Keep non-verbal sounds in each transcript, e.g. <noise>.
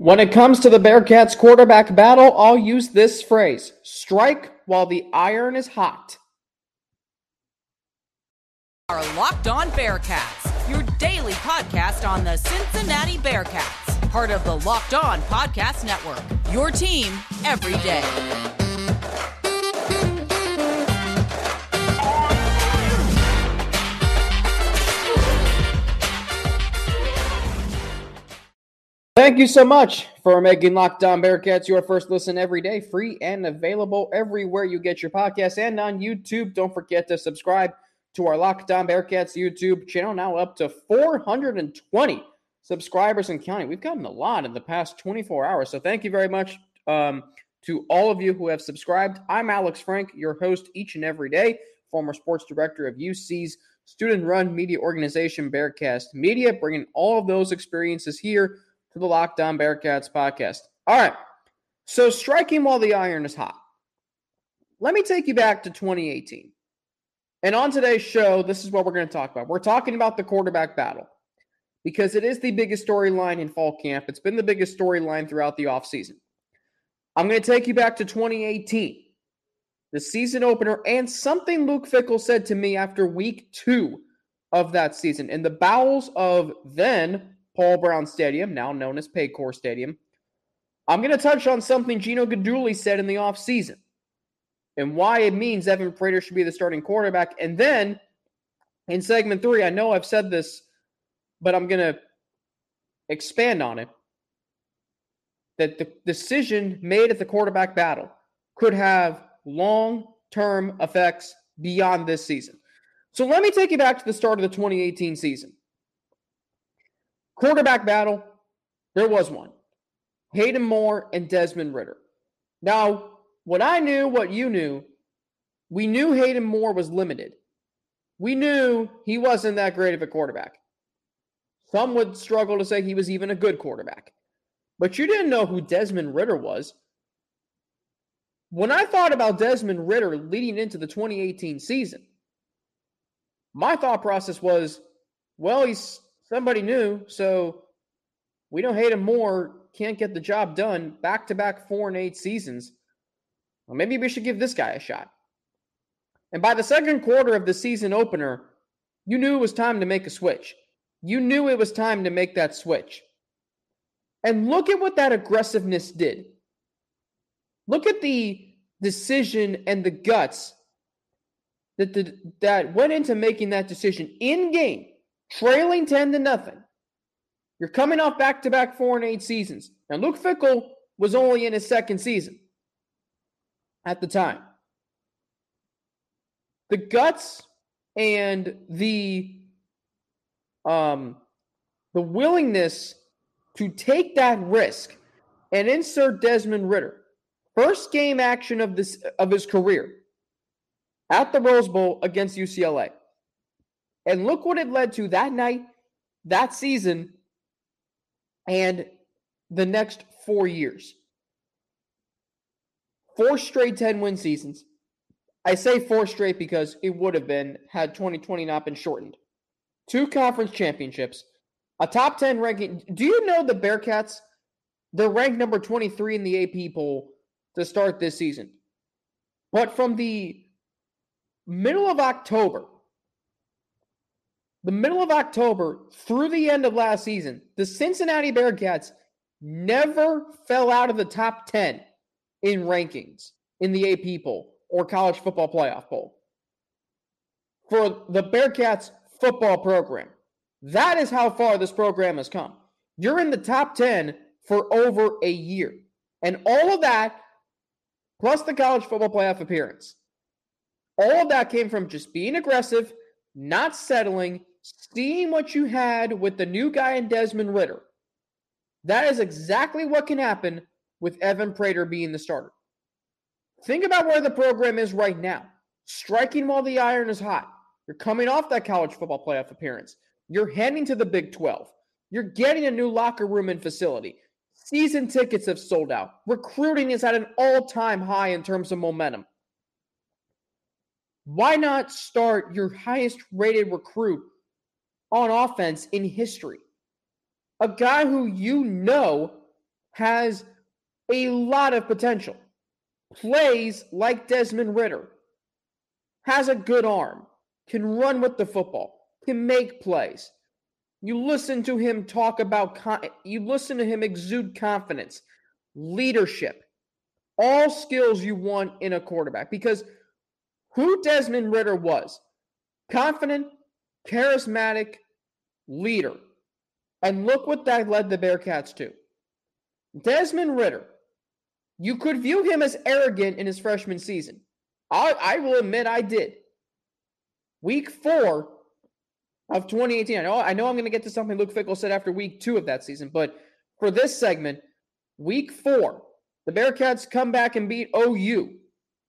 When it comes to the Bearcats quarterback battle, I'll use this phrase strike while the iron is hot. Our Locked On Bearcats, your daily podcast on the Cincinnati Bearcats, part of the Locked On Podcast Network. Your team every day. Thank you so much for making Locked On Bearcats your first listen every day, free and available everywhere you get your podcasts and on YouTube. Don't forget to subscribe to our Locked On Bearcats YouTube channel, now up to 420 subscribers and counting. We've gotten a lot in the past 24 hours, so thank you very much um, to all of you who have subscribed. I'm Alex Frank, your host each and every day, former sports director of UC's student run media organization, Bearcast Media, bringing all of those experiences here to the Locked On Bearcats podcast. All right. So striking while the iron is hot. Let me take you back to 2018. And on today's show, this is what we're going to talk about. We're talking about the quarterback battle because it is the biggest storyline in fall camp. It's been the biggest storyline throughout the offseason. I'm going to take you back to 2018, the season opener, and something Luke Fickell said to me after week two of that season in the bowels of then Paul Brown Stadium, now known as Paycor Stadium. I'm going to touch on something Gino Guidugli said in the offseason and why it means Evan Prater should be the starting quarterback. And then in segment three, I know I've said this, but I'm going to expand on it. That the decision made at the quarterback battle could have long term effects beyond this season. So let me take you back to the start of the 2018 season. Quarterback battle, there was one. Hayden Moore and Desmond Ridder. Now, what I knew, what you knew, we knew Hayden Moore was limited. We knew he wasn't that great of a quarterback. Some would struggle to say he was even a good quarterback. But you didn't know who Desmond Ridder was. When I thought about Desmond Ridder leading into the 2018 season, my thought process was, well, he's somebody new. So we don't Hayden Moore. can't get the job done back to back four and eight seasons. Well, maybe we should give this guy a shot. And by the second quarter of the season opener, you knew it was time to make a switch. You knew it was time to make that switch. And look at what that aggressiveness did. Look at the decision and the guts that the, that went into making that decision in game trailing 10 to nothing. You're coming off back to back four and eight seasons. Now, Luke Fickell was only in his second season at the time. The guts and the um the willingness to take that risk and insert Desmond Ridder, first game action of this of his career at the Rose Bowl against UCLA. And look what it led to that night, that season, and the next four years. Four straight 10 win seasons. I say four straight because it would have been had 2020 not been shortened. Two conference championships, a top 10 ranking. Do you know the Bearcats? They're ranked number 23 in the AP poll to start this season. But from the middle of October the middle of October through the end of last season, the Cincinnati Bearcats never fell out of the top 10 in rankings in the AP poll or college football playoff poll for the Bearcats football program. That is how far this program has come. You're in the top 10 for over a year. And all of that, plus the college football playoff appearance, all of that came from just being aggressive, not settling, seeing what you had with the new guy in Desmond Ridder, that is exactly what can happen with Evan Prater being the starter. Think about where the program is right now. Striking while the iron is hot. You're coming off that college football playoff appearance. You're heading to the Big 12. You're getting a new locker room and facility. Season tickets have sold out. Recruiting is at an all time high in terms of momentum. Why not start your highest rated recruit on offense in history. A guy who you know has a lot of potential. Plays like Desmond Ridder, has a good arm, can run with the football, can make plays. You listen to him talk about, you listen to him exude confidence, leadership, all skills you want in a quarterback. Because who Desmond Ridder was confident, charismatic leader. And look what that led the Bearcats to. Desmond Ridder, you could view him as arrogant in his freshman season. I, I will admit I did. Week four of 2018. I know, I know I'm going to get to something Luke Fickell said after week two of that season, but for this segment, week four, the Bearcats come back and beat OU.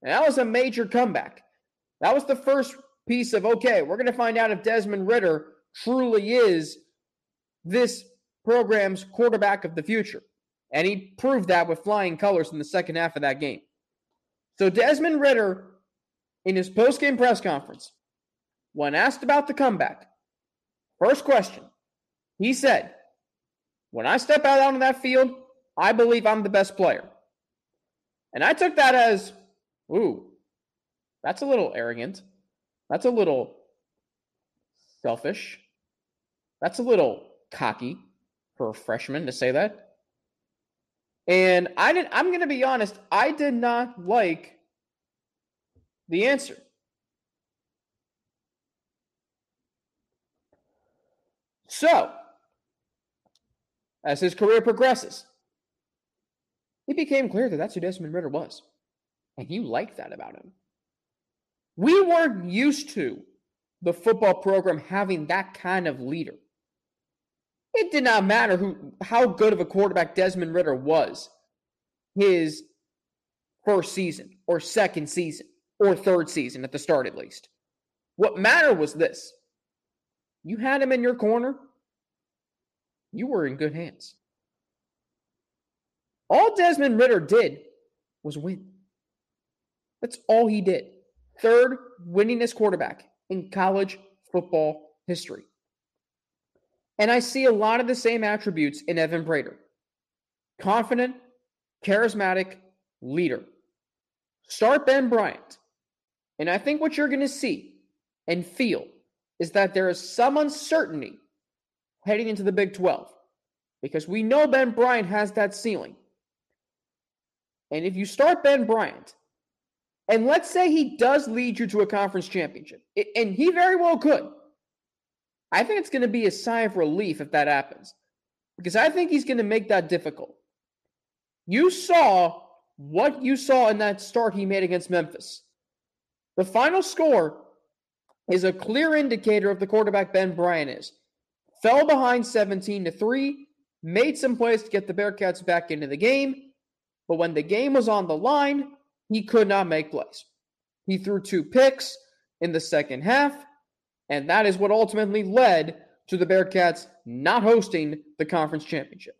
And that was a major comeback. That was the first piece of okay, we're going to find out if Desmond Ridder truly is this program's quarterback of the future. And he proved that with flying colors in the second half of that game. So Desmond Ridder, in his post-game press conference, when asked about the comeback, first question, he said, When I step out on that field, I believe I'm the best player. And I took that as, ooh, that's a little arrogant. That's a little selfish. That's a little cocky for a freshman to say that. And I did I'm going to be honest, I did not like the answer. So, as his career progresses, it became clear that that's who Desmond Ridder was. And you liked that about him. We weren't used to the football program having that kind of leader. It did not matter who how good of a quarterback Desmond Ridder was his first season or second season or third season at the start at least. What mattered was this. You had him in your corner, you were in good hands. All Desmond Ridder did was win. That's all he did. Third winningest quarterback in college football history. And I see a lot of the same attributes in Evan Prater confident, charismatic leader. Start Ben Bryant. And I think what you're going to see and feel is that there is some uncertainty heading into the Big 12 because we know Ben Bryant has that ceiling. And if you start Ben Bryant, and let's say he does lead you to a conference championship, and he very well could. I think it's going to be a sigh of relief if that happens because I think he's going to make that difficult. You saw what you saw in that start he made against Memphis. The final score is a clear indicator of the quarterback Ben Bryant is. Fell behind 17 to 3, made some plays to get the Bearcats back into the game, but when the game was on the line, he could not make plays. He threw two picks in the second half, and that is what ultimately led to the Bearcats not hosting the conference championship.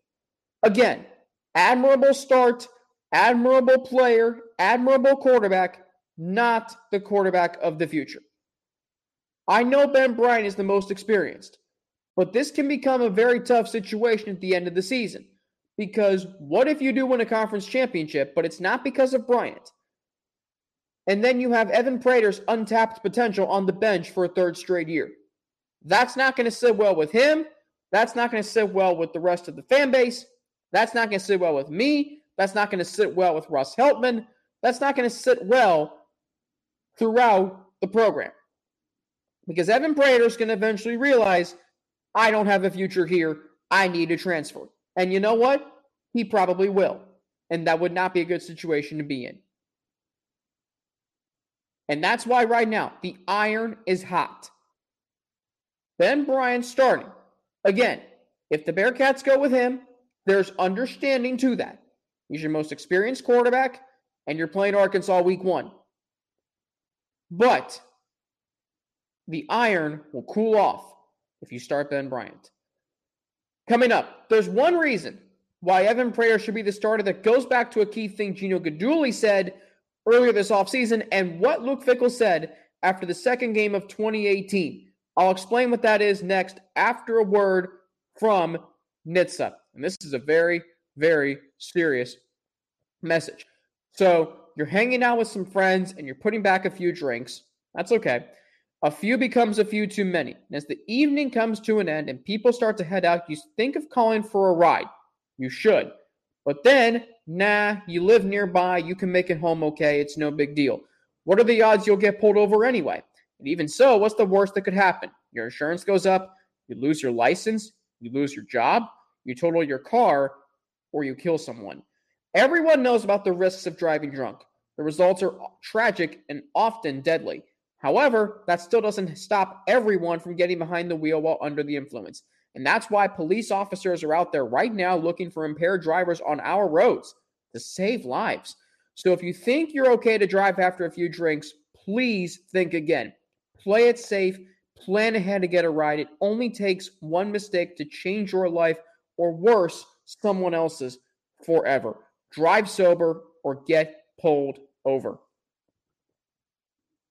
Again, admirable start, admirable player, admirable quarterback, not the quarterback of the future. I know Ben Bryant is the most experienced, but this can become a very tough situation at the end of the season. Because what if you do win a conference championship, but it's not because of Bryant? And then you have Evan Prater's untapped potential on the bench for a third straight year. That's not going to sit well with him. That's not going to sit well with the rest of the fan base. That's not going to sit well with me. That's not going to sit well with Russ Heltman. That's not going to sit well throughout the program. Because Evan Prater is going to eventually realize I don't have a future here. I need to transfer. And you know what? He probably will. And that would not be a good situation to be in. And that's why right now the iron is hot. Ben Bryant starting. Again, if the Bearcats go with him, there's understanding to that. He's your most experienced quarterback, and you're playing Arkansas week one. But the iron will cool off if you start Ben Bryant. Coming up, there's one reason why Evan Prater should be the starter that goes back to a key thing Gino Guidugli said earlier this offseason and what Luke Fickell said after the second game of 2018. I'll explain what that is next after a word from NHTSA. And this is a very, very serious message. So you're hanging out with some friends and you're putting back a few drinks. That's okay. A few becomes a few too many. And as the evening comes to an end and people start to head out, you think of calling for a ride. You should. But then, nah, you live nearby, you can make it home okay, it's no big deal. What are the odds you'll get pulled over anyway? And even so, what's the worst that could happen? Your insurance goes up, you lose your license, you lose your job, you total your car, or you kill someone. Everyone knows about the risks of driving drunk. The results are tragic and often deadly. However, that still doesn't stop everyone from getting behind the wheel while under the influence. And that's why police officers are out there right now looking for impaired drivers on our roads to save lives. So if you think you're okay to drive after a few drinks, please think again. Play it safe, plan ahead to get a ride. It only takes one mistake to change your life or worse, someone else's forever. Drive sober or get pulled over.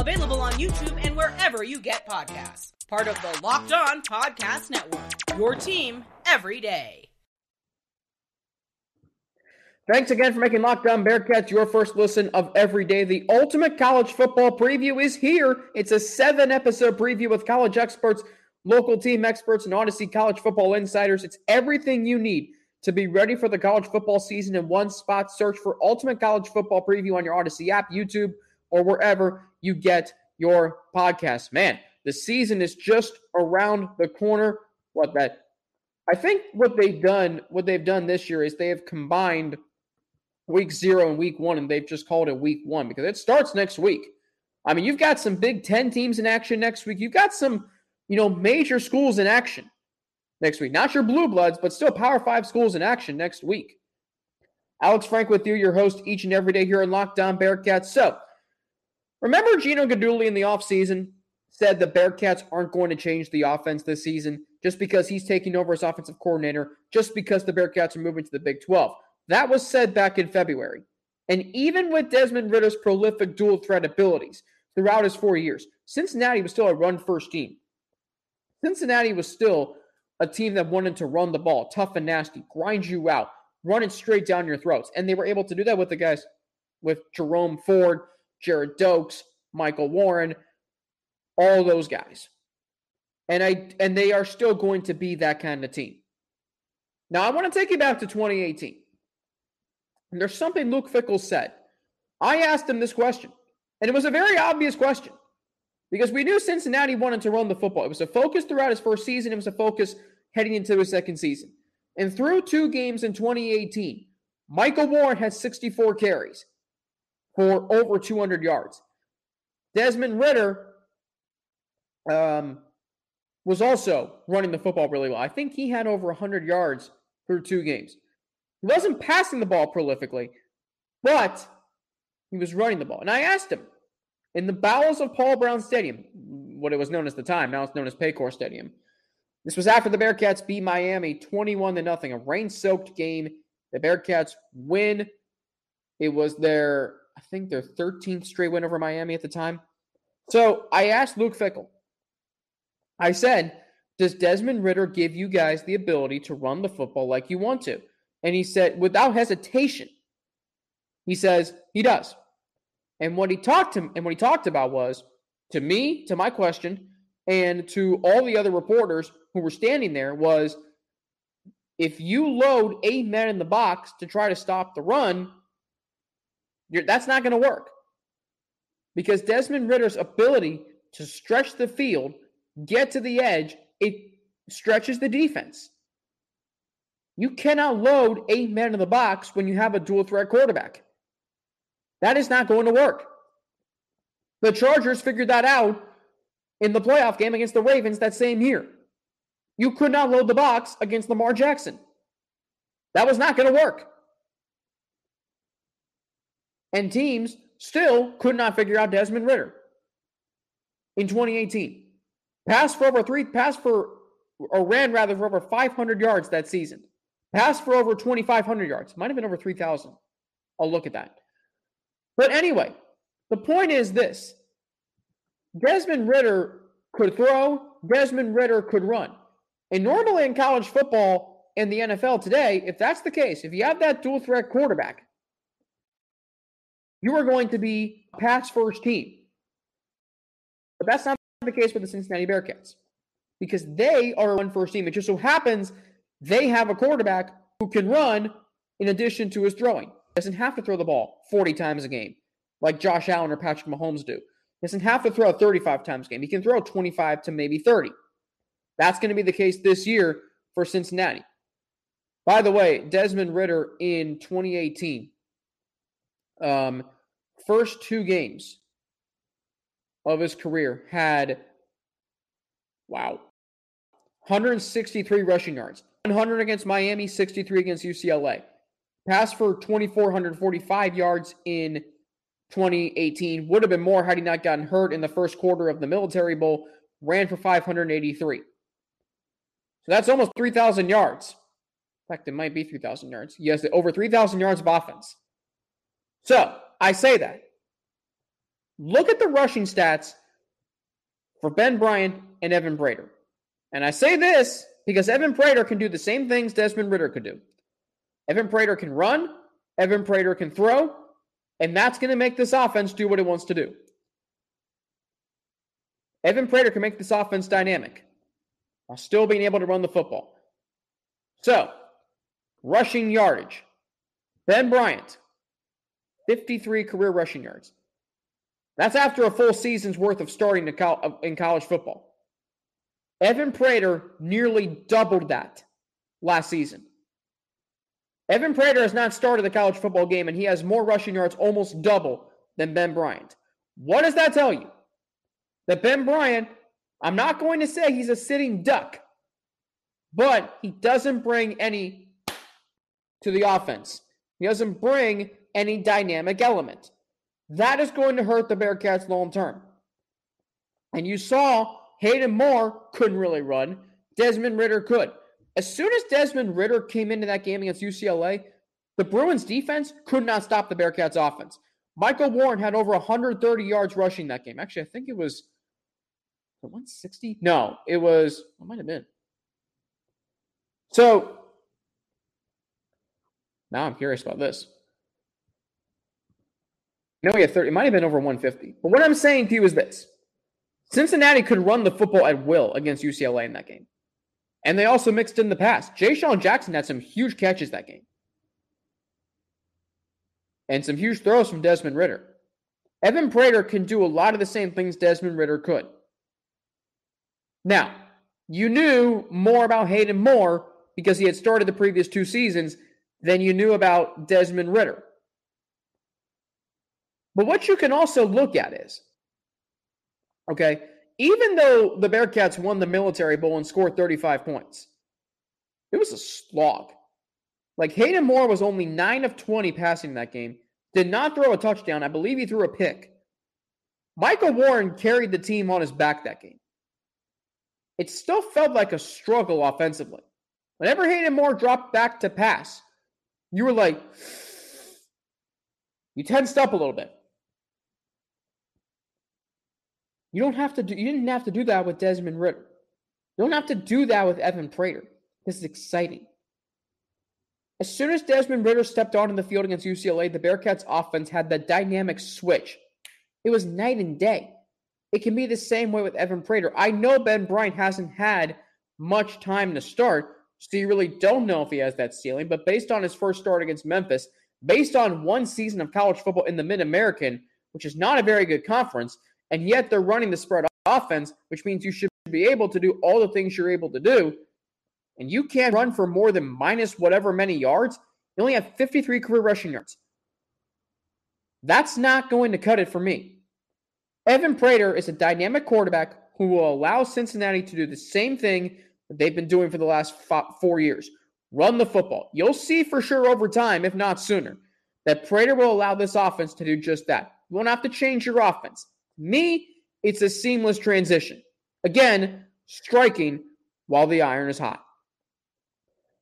Available on YouTube and wherever you get podcasts. Part of the Locked On Podcast Network. Your team every day. Thanks again for making Locked On Bearcats your first listen of every day. The ultimate college football preview is here. It's a seven episode preview with college experts, local team experts, and Audacy college football insiders. It's everything you need to be ready for the college football season in one spot. Search for Ultimate College Football Preview on your Audacy app, YouTube, or wherever you get your podcast. Man, the season is just around the corner. What that I think what they've done, what they've done this year is they have combined week zero and week one, and they've just called it week one because it starts next week. I mean, you've got some Big Ten teams in action next week. You've got some, you know, major schools in action next week. Not your blue bloods, but still Power Five schools in action next week. Alex Frank with you, your host each and every day here on Locked On Bearcats. So, Remember Gino Guidugli in the offseason said the Bearcats aren't going to change the offense this season just because he's taking over as offensive coordinator, just because the Bearcats are moving to the Big 12. That was said back in February. And even with Desmond Ridder's prolific dual threat abilities throughout his four years, Cincinnati was still a run first team. Cincinnati was still a team that wanted to run the ball, tough and nasty, grind you out, run it straight down your throats. And they were able to do that with the guys with Jerome Ford, Gerrid Doaks, Michael Warren, all those guys. And I and they are still going to be that kind of team. Now I want to take you back to 2018. And there's something Luke Fickell said. I asked him this question, and it was a very obvious question because we knew Cincinnati wanted to run the football. It was a focus throughout his first season, it was a focus heading into his second season. And through two games in 2018, Michael Warren had 64 carries for over 200 yards. Desmond Ridder um, was also running the football really well. I think he had over 100 yards through two games. He wasn't passing the ball prolifically, but he was running the ball. And I asked him in the bowels of Paul Brown Stadium, what it was known as the time, now it's known as Paycor Stadium. This was after the Bearcats beat Miami 21 to nothing, a rain-soaked game. The Bearcats win. It was their I think their 13th straight win over Miami at the time. So I asked Luke Fickell, I said, Does Desmond Ridder give you guys the ability to run the football like you want to? And he said, without hesitation, he says he does. And what he talked to and what he talked about was to me, to my question, and to all the other reporters who were standing there was if you load eight men in the box to try to stop the run, you're, that's not going to work because Desmond Ridder's ability to stretch the field, get to the edge, it stretches the defense. You cannot load eight men in the box when you have a dual threat quarterback. That is not going to work. The Chargers figured that out in the playoff game against the Ravens that same year. You could not load the box against Lamar Jackson. That was not going to work. And teams still could not figure out Desmond Ridder in 2018. Passed for over three, passed for, or ran rather for over 500 yards that season. Passed for over 2,500 yards. Might have been over 3,000. I'll look at that. But anyway, the point is this Desmond Ridder could throw, Desmond Ridder could run. And normally in college football and the NFL today, if that's the case, if you have that dual threat quarterback, you are going to be a pass first team. But that's not the case with the Cincinnati Bearcats because they are a one first team. It just so happens they have a quarterback who can run in addition to his throwing. Doesn't have to throw the ball 40 times a game like Josh Allen or Patrick Mahomes do. He doesn't have to throw 35 times a game. He can throw 25 to maybe 30. That's going to be the case this year for Cincinnati. By the way, Desmond Ridder in 2018, um, first two games of his career had, wow, 163 rushing yards, 100 against Miami, 63 against UCLA. Passed for 2,445 yards in 2018. Would have been more had he not gotten hurt in the first quarter of the Military Bowl. Ran for 583. So that's almost 3,000 yards. In fact, it might be 3,000 yards. Yes, over 3,000 yards of offense. So I say that. Look at the rushing stats for Ben Bryant and Evan Prater. And I say this because Evan Prater can do the same things Desmond Ridder could do. Evan Prater can run, Evan Prater can throw, and that's going to make this offense do what it wants to do. Evan Prater can make this offense dynamic while still being able to run the football. So, rushing yardage. Ben Bryant, 53 career rushing yards. That's after a full season's worth of starting in college football. Evan Prater nearly doubled that last season. Evan Prater has not started the college football game, and he has more rushing yards, almost double, than Ben Bryant. What does that tell you? That Ben Bryant, I'm not going to say he's a sitting duck, but he doesn't bring any to the offense. He doesn't bring any dynamic element. That is going to hurt the Bearcats long term. And you saw Hayden Moore couldn't really run. Desmond Ridder could. As soon as Desmond Ridder came into that game against UCLA, the Bruins defense could not stop the Bearcats offense. Michael Warren had over 130 yards rushing that game. Actually, I think it was 160. No, it was. It might have been. So now I'm curious about this. No, he had 30. It might have been over 150. But what I'm saying to you is this Cincinnati could run the football at will against UCLA in that game. And they also mixed in the pass. J-Shon Jackson had some huge catches that game. And some huge throws from Desmond Ridder. Evan Prater can do a lot of the same things Desmond Ridder could. Now, you knew more about Hayden Moore because he had started the previous two seasons than you knew about Desmond Ridder. But what you can also look at is, okay, even though the Bearcats won the Military Bowl and scored 35 points, it was a slog. Like Hayden Moore was only 9 of 20 passing that game, did not throw a touchdown. I believe he threw a pick. Michael Warren carried the team on his back that game. It still felt like a struggle offensively. Whenever Hayden Moore dropped back to pass, you were like, <sighs> you tensed up a little bit. You don't have to do you didn't have to do that with Desmond Ridder. You don't have to do that with Evan Prater. This is exciting. As soon as Desmond Ridder stepped on in the field against UCLA, the Bearcats offense had that dynamic switch. It was night and day. It can be the same way with Evan Prater. I know Ben Bryant hasn't had much time to start, so you really don't know if he has that ceiling. But based on his first start against Memphis, based on one season of college football in the Mid American, which is not a very good conference, and yet they're running the spread offense, which means you should be able to do all the things you're able to do. And you can't run for more than minus whatever many yards. You only have 53 career rushing yards. That's not going to cut it for me. Evan Prater is a dynamic quarterback who will allow Cincinnati to do the same thing that they've been doing for the last four years run the football. You'll see for sure over time, if not sooner, that Prater will allow this offense to do just that. You won't have to change your offense. Me, it's a seamless transition. Again, striking while the iron is hot.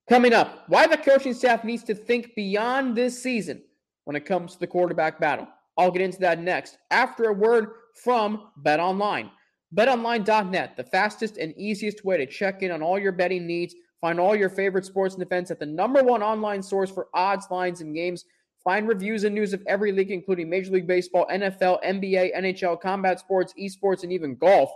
Coming up, why the coaching staff needs to think beyond this season when it comes to the quarterback battle. I'll get into that next after a word from Bet Online. BetOnline.net, the fastest and easiest way to check in on all your betting needs. Find all your favorite sports and events at the number one online source for odds, lines, and games. Find reviews and news of every league, including Major League Baseball, NFL, NBA, NHL, combat sports, esports, and even golf.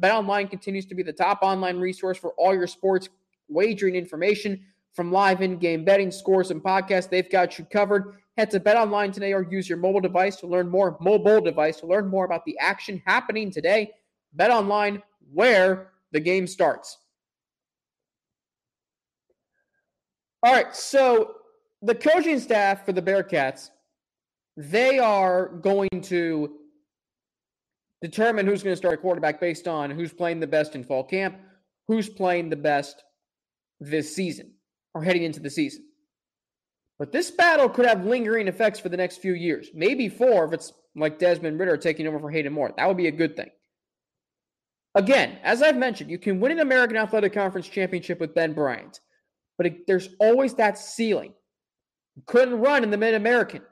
BetOnline continues to be the top online resource for all your sports wagering information. From live in game betting, scores, and podcasts, they've got you covered. Head to BetOnline today or use your mobile device to learn more. Mobile device to learn more about the action happening today. BetOnline, where the game starts. All right, so the coaching staff for the Bearcats, they are going to determine who's going to start a quarterback based on who's playing the best in fall camp, who's playing the best this season or heading into the season. But this battle could have lingering effects for the next few years. Maybe four if it's like Desmond Ridder taking over for Hayden Moore. That would be a good thing. Again, as I've mentioned, you can win an American Athletic Conference championship with Ben Bryant, but it, there's always that ceiling. Couldn't run in the Mid American,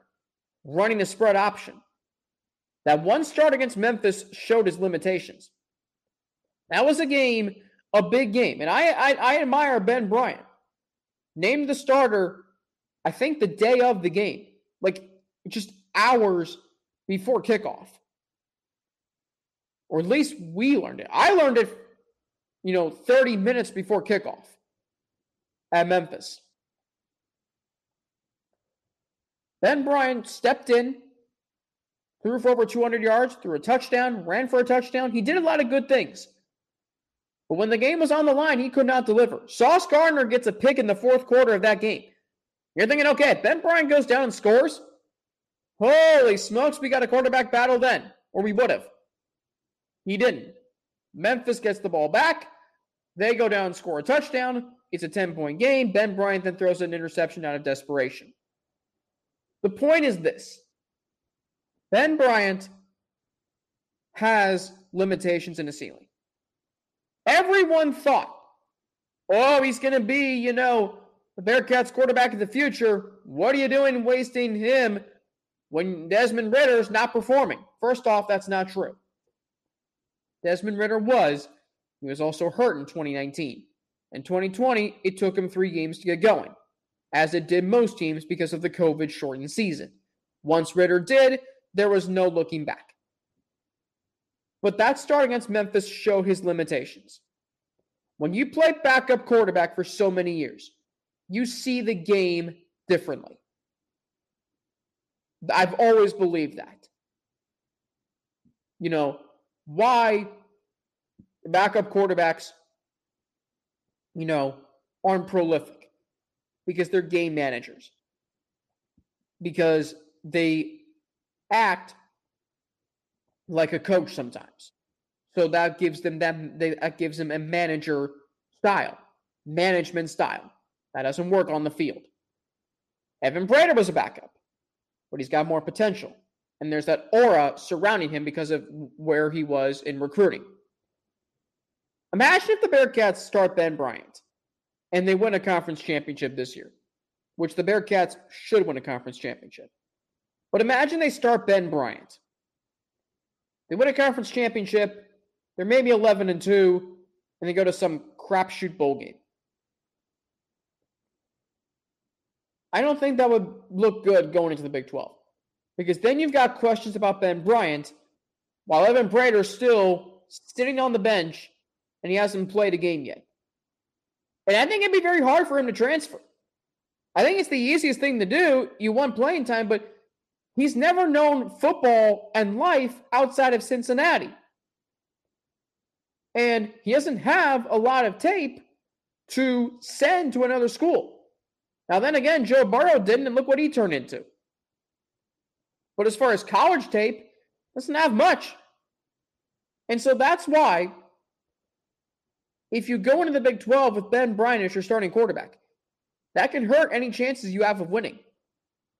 running the spread option. That one start against Memphis showed his limitations. That was a game, a big game. And I, I, I admire Ben Bryant. Named the starter I think the day of the game, like just hours before kickoff. Or at least we learned it. I learned it, you know, 30 minutes before kickoff at Memphis. Ben Bryant stepped in, threw for over 200 yards, threw a touchdown, ran for a touchdown. He did a lot of good things. But when the game was on the line, he could not deliver. Sauce Gardner gets a pick in the fourth quarter of that game. You're thinking, okay, Ben Bryant goes down and scores. Holy smokes, we got a quarterback battle then, or we would have. He didn't. Memphis gets the ball back. They go down and score a touchdown. It's a 10 point game. Ben Bryant then throws an interception out of desperation. The point is this Ben Bryant has limitations in the ceiling. Everyone thought, oh, he's going to be, you know, the Bearcats quarterback of the future, what are you doing wasting him when Desmond Ridder's not performing? First off, that's not true. Desmond Ridder was. He was also hurt in 2019. In 2020, it took him three games to get going, as it did most teams because of the COVID shortened season. Once Ridder did, there was no looking back. But that start against Memphis showed his limitations. When you play backup quarterback for so many years, you see the game differently. I've always believed that. You know, why backup quarterbacks, you know, aren't prolific? Because they're game managers. Because they act like a coach sometimes. So that gives them that, that gives them a manager style, management style. That doesn't work on the field. Evan Prater was a backup, but he's got more potential. And there's that aura surrounding him because of where he was in recruiting. Imagine if the Bearcats start Ben Bryant and they win a conference championship this year, which the Bearcats should win a conference championship. But imagine they start Ben Bryant. They win a conference championship, they're maybe 11 and 2, and they go to some crapshoot bowl game. I don't think that would look good going into the Big 12. Because then you've got questions about Ben Bryant, while Evan Prater's still sitting on the bench and he hasn't played a game yet. And I think it'd be very hard for him to transfer. I think it's the easiest thing to do. You want playing time, but he's never known football and life outside of Cincinnati. And he doesn't have a lot of tape to send to another school. Now, then again, Joe Burrow didn't, and look what he turned into. But as far as college tape, doesn't have much. And so that's why, if you go into the Big 12 with Ben Bryant as your starting quarterback, that can hurt any chances you have of winning,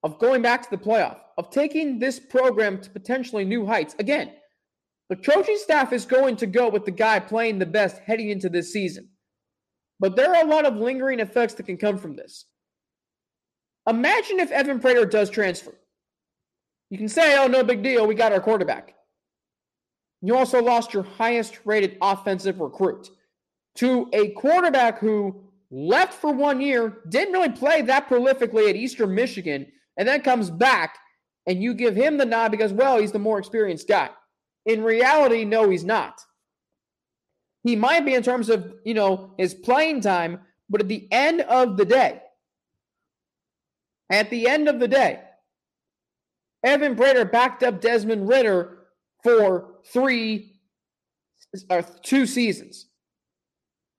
of going back to the playoff, of taking this program to potentially new heights. Again, the coaching staff is going to go with the guy playing the best heading into this season. But there are a lot of lingering effects that can come from this. Imagine if Evan Prater does transfer. You can say, oh, no big deal. We got our quarterback. You also lost your highest rated offensive recruit to a quarterback who left for one year, didn't really play that prolifically at Eastern Michigan, and then comes back and you give him the nod because, well, he's the more experienced guy. In reality, no, he's not. He might be in terms of, you know, his playing time, but at the end of the day, at the end of the day, Evan Prater backed up Desmond Ridder for three or two seasons.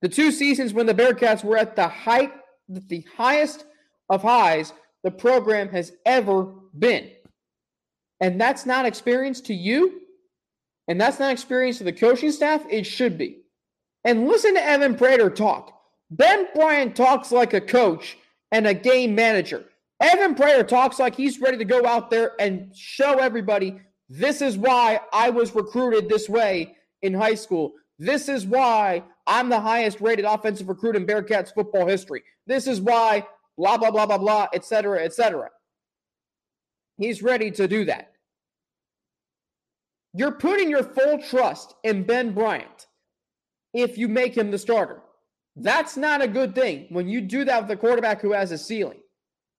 The two seasons when the Bearcats were at the height, the highest of highs the program has ever been. And that's not experience to you, and that's not experience to the coaching staff. It should be. And listen to Evan Prater talk. Ben Bryant talks like a coach and a game manager. Evan Prater talks like he's ready to go out there and show everybody this is why I was recruited this way in high school. This is why I'm the highest rated offensive recruit in Bearcats football history. This is why blah, blah, blah, blah, blah, et cetera, et cetera. He's ready to do that. You're putting your full trust in Ben Bryant if you make him the starter. That's not a good thing when you do that with a quarterback who has a ceiling.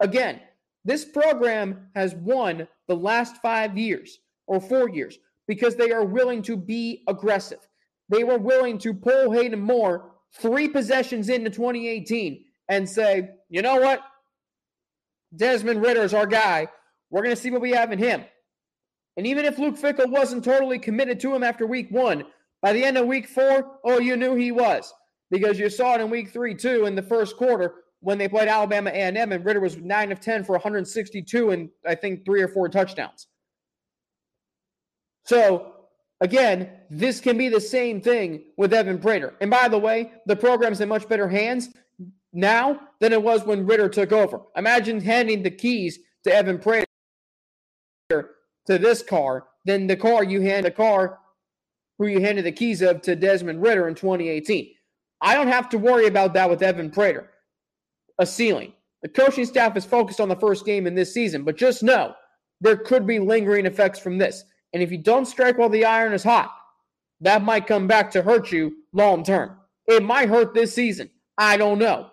Again, this program has won the last five years or four years because they are willing to be aggressive. They were willing to pull Hayden Moore three possessions into 2018 and say, you know what? Desmond Ridder is our guy. We're going to see what we have in him. And even if Luke Fickell wasn't totally committed to him after week one, by the end of week four, oh, you knew he was because you saw it in week three, too, in the first quarter when they played Alabama A&M and Ridder was 9 of 10 for 162 and I think three or four touchdowns. So again, this can be the same thing with Evan Prater. And by the way, the program's in much better hands now than it was when Ridder took over. Imagine handing the keys to Evan Prater to this car than the car you hand a car who you handed the keys of to Desmond Ridder in 2018. I don't have to worry about that with Evan Prater. A ceiling. The coaching staff is focused on the first game in this season, but just know there could be lingering effects from this. And if you don't strike while the iron is hot, that might come back to hurt you long term. It might hurt this season. I don't know.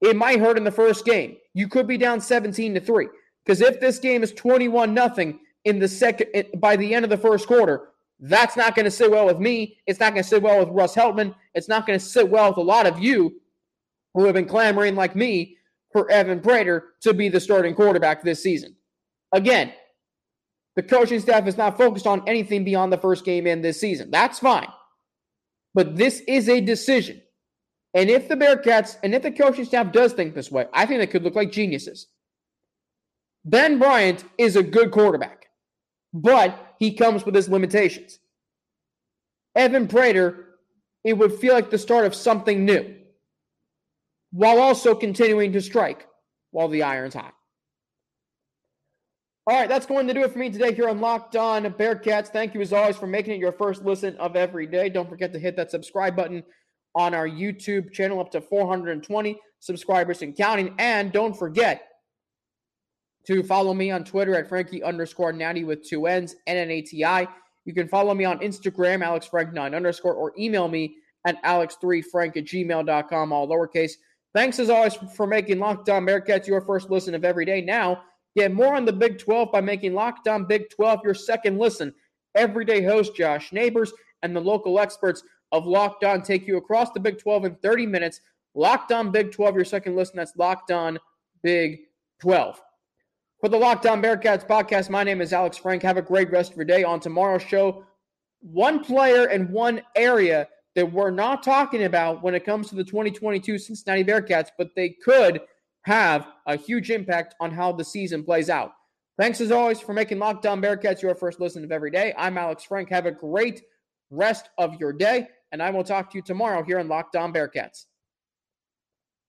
It might hurt in the first game. You could be down 17 to 3. Because if this game is 21 nothing in the second by the end of the first quarter, that's not going to sit well with me. It's not going to sit well with Russ Heltman. It's not going to sit well with a lot of you who have been clamoring like me for Evan Prater to be the starting quarterback this season. Again, the coaching staff is not focused on anything beyond the first game in this season. That's fine. But this is a decision. And if the Bearcats and if the coaching staff does think this way, I think they could look like geniuses. Ben Bryant is a good quarterback, but he comes with his limitations. Evan Prater, it would feel like the start of something new while also continuing to strike while the iron's hot. All right, that's going to do it for me today here on Locked On Bearcats. Thank you as always for making it your first listen of every day. Don't forget to hit that subscribe button on our YouTube channel up to 420 subscribers and counting. And don't forget to follow me on Twitter at Frankie underscore Natty with two N's, N-N-A-T-I. You can follow me on Instagram, AlexFrank9 underscore, or email me at alex3frank at gmail.com, all lowercase. Thanks as always for making Locked On Bearcats your first listen of every day. Now, Get more on the Big 12 by making Locked On Big 12 your second listen. Everyday host Josh Neighbors and the local experts of Locked On take you across the Big 12 in 30 minutes. Locked On Big 12, your second listen. That's Locked On Big 12. For the Locked On Bearcats podcast, my name is Alex Frank. Have a great rest of your day. On tomorrow's show, one player and one area that we're not talking about when it comes to the 2022 Cincinnati Bearcats, but they could – have a huge impact on how the season plays out. Thanks as always for making Locked On Bearcats your first listen of every day. I'm Alex Frank. Have a great rest of your day, and I will talk to you tomorrow here on Locked On Bearcats.